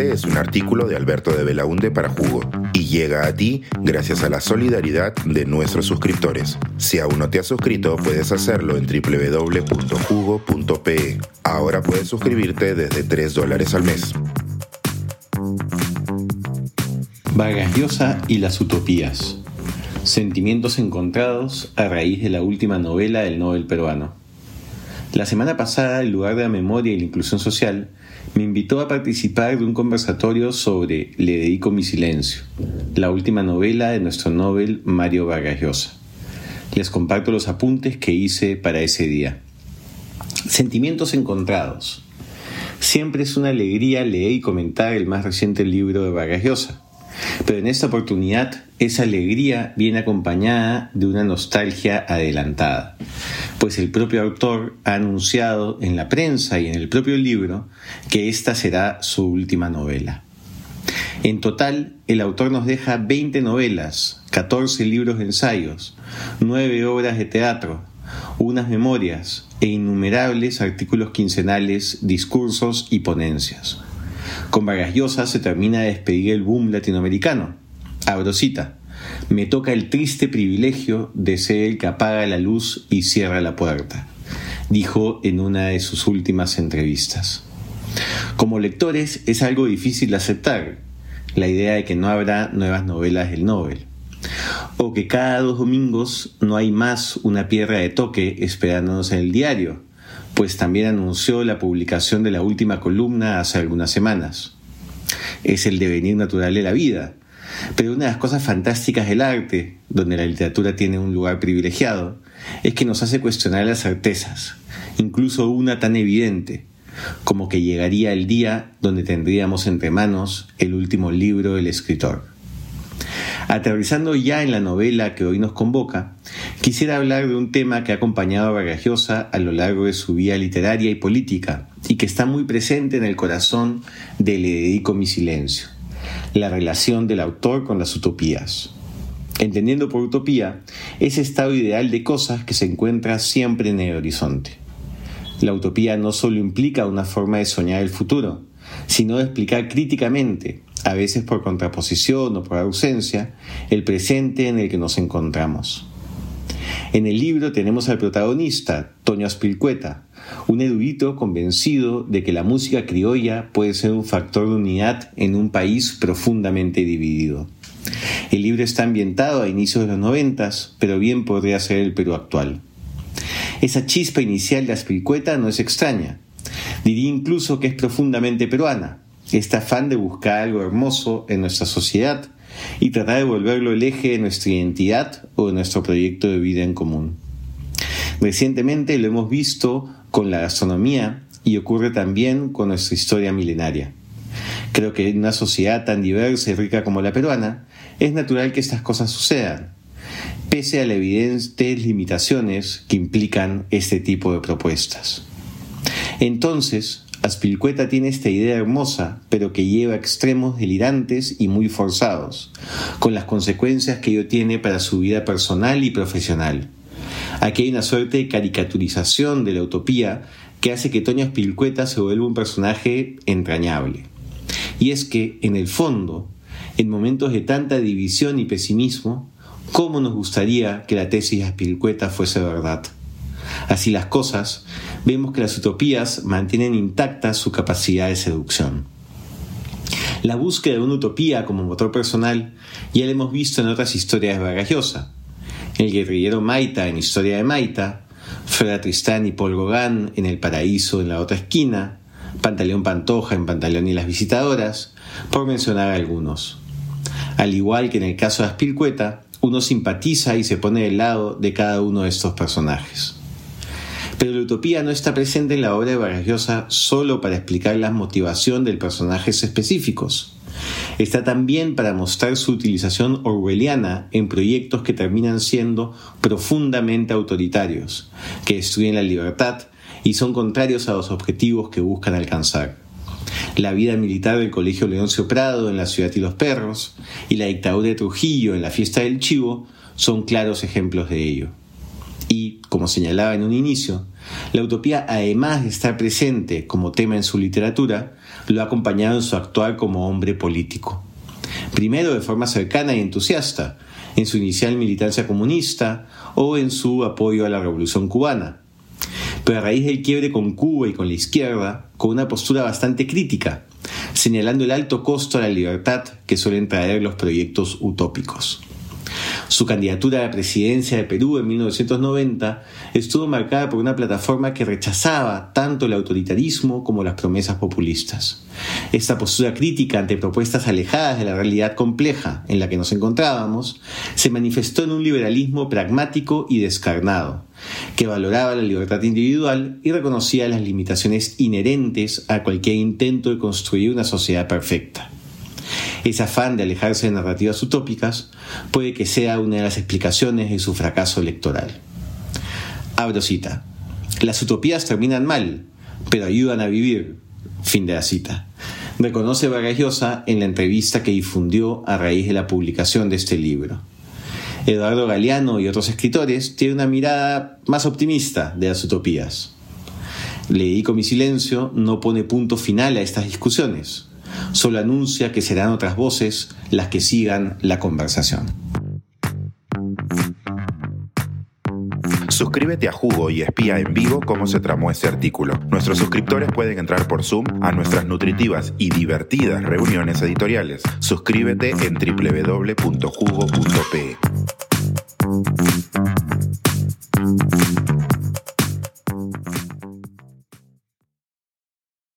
Este es un artículo de Alberto de Belaunde para Jugo y llega a ti gracias a la solidaridad de nuestros suscriptores. Si aún no te has suscrito, puedes hacerlo en www.jugo.pe. Ahora puedes suscribirte desde 3 dólares al mes. Vargas Llosa y las utopías. Sentimientos encontrados a raíz de la última novela del Nobel peruano. La semana pasada, el lugar de la memoria y la inclusión social me invitó a participar de un conversatorio sobre Le dedico mi silencio, la última novela de nuestro Nobel Mario Vargas Llosa. Les comparto los apuntes que hice para ese día. Sentimientos encontrados. Siempre es una alegría leer y comentar el más reciente libro de Vargas Llosa. Pero en esta oportunidad esa alegría viene acompañada de una nostalgia adelantada, pues el propio autor ha anunciado en la prensa y en el propio libro que esta será su última novela. En total, el autor nos deja 20 novelas, 14 libros de ensayos, 9 obras de teatro, unas memorias e innumerables artículos quincenales, discursos y ponencias. Con Vargas Llosa se termina de despedir el boom latinoamericano. Abrosita, me toca el triste privilegio de ser el que apaga la luz y cierra la puerta, dijo en una de sus últimas entrevistas. Como lectores es algo difícil de aceptar la idea de que no habrá nuevas novelas del Nobel, o que cada dos domingos no hay más una piedra de toque esperándonos en el diario, pues también anunció la publicación de la última columna hace algunas semanas. Es el devenir natural de la vida, pero una de las cosas fantásticas del arte, donde la literatura tiene un lugar privilegiado, es que nos hace cuestionar las certezas, incluso una tan evidente, como que llegaría el día donde tendríamos entre manos el último libro del escritor. Aterrizando ya en la novela que hoy nos convoca, quisiera hablar de un tema que ha acompañado a Vargas a lo largo de su vida literaria y política y que está muy presente en el corazón de Le dedico mi silencio, la relación del autor con las utopías. Entendiendo por utopía ese estado ideal de cosas que se encuentra siempre en el horizonte. La utopía no solo implica una forma de soñar el futuro, sino de explicar críticamente a veces por contraposición o por ausencia, el presente en el que nos encontramos. En el libro tenemos al protagonista, Toño Aspilcueta, un erudito convencido de que la música criolla puede ser un factor de unidad en un país profundamente dividido. El libro está ambientado a inicios de los noventas, pero bien podría ser el Perú actual. Esa chispa inicial de Aspilcueta no es extraña. Diría incluso que es profundamente peruana, este afán de buscar algo hermoso en nuestra sociedad y tratar de volverlo el eje de nuestra identidad o de nuestro proyecto de vida en común. Recientemente lo hemos visto con la gastronomía y ocurre también con nuestra historia milenaria. Creo que en una sociedad tan diversa y rica como la peruana, es natural que estas cosas sucedan, pese a las evidentes limitaciones que implican este tipo de propuestas. Entonces, Aspilcueta tiene esta idea hermosa, pero que lleva extremos delirantes y muy forzados, con las consecuencias que ello tiene para su vida personal y profesional. Aquí hay una suerte de caricaturización de la utopía que hace que Toño Aspilcueta se vuelva un personaje entrañable. Y es que, en el fondo, en momentos de tanta división y pesimismo, ¿cómo nos gustaría que la tesis de Aspilcueta fuese verdad? Así las cosas, vemos que las utopías mantienen intacta su capacidad de seducción. La búsqueda de una utopía como motor personal ya la hemos visto en otras historias de Vargas El guerrillero Maita en Historia de Maita, Freda Tristán y Paul Gauguin en El Paraíso en la otra esquina, Pantaleón Pantoja en Pantaleón y las visitadoras, por mencionar algunos. Al igual que en el caso de Aspilcueta, uno simpatiza y se pone del lado de cada uno de estos personajes. Pero la utopía no está presente en la obra de Vargas Llosa solo para explicar la motivación de personajes específicos. Está también para mostrar su utilización orwelliana en proyectos que terminan siendo profundamente autoritarios, que destruyen la libertad y son contrarios a los objetivos que buscan alcanzar. La vida militar del Colegio Leoncio Prado en La Ciudad y los Perros y la dictadura de Trujillo en la Fiesta del Chivo son claros ejemplos de ello. Y, como señalaba en un inicio, la utopía, además de estar presente como tema en su literatura, lo ha acompañado en su actuar como hombre político. Primero de forma cercana y entusiasta, en su inicial militancia comunista o en su apoyo a la Revolución cubana, pero a raíz del quiebre con Cuba y con la izquierda, con una postura bastante crítica, señalando el alto costo a la libertad que suelen traer los proyectos utópicos. Su candidatura a la presidencia de Perú en 1990 estuvo marcada por una plataforma que rechazaba tanto el autoritarismo como las promesas populistas. Esta postura crítica ante propuestas alejadas de la realidad compleja en la que nos encontrábamos se manifestó en un liberalismo pragmático y descarnado, que valoraba la libertad individual y reconocía las limitaciones inherentes a cualquier intento de construir una sociedad perfecta. Ese afán de alejarse de narrativas utópicas puede que sea una de las explicaciones de su fracaso electoral. Abro cita. Las utopías terminan mal, pero ayudan a vivir. Fin de la cita. Reconoce Vargas en la entrevista que difundió a raíz de la publicación de este libro. Eduardo Galeano y otros escritores tienen una mirada más optimista de las utopías. Le dedico mi silencio no pone punto final a estas discusiones, solo anuncia que serán otras voces las que sigan la conversación. Suscríbete a Jugo y espía en vivo cómo se tramó este artículo. Nuestros suscriptores pueden entrar por Zoom a nuestras nutritivas y divertidas reuniones editoriales. Suscríbete en www.jugo.pe.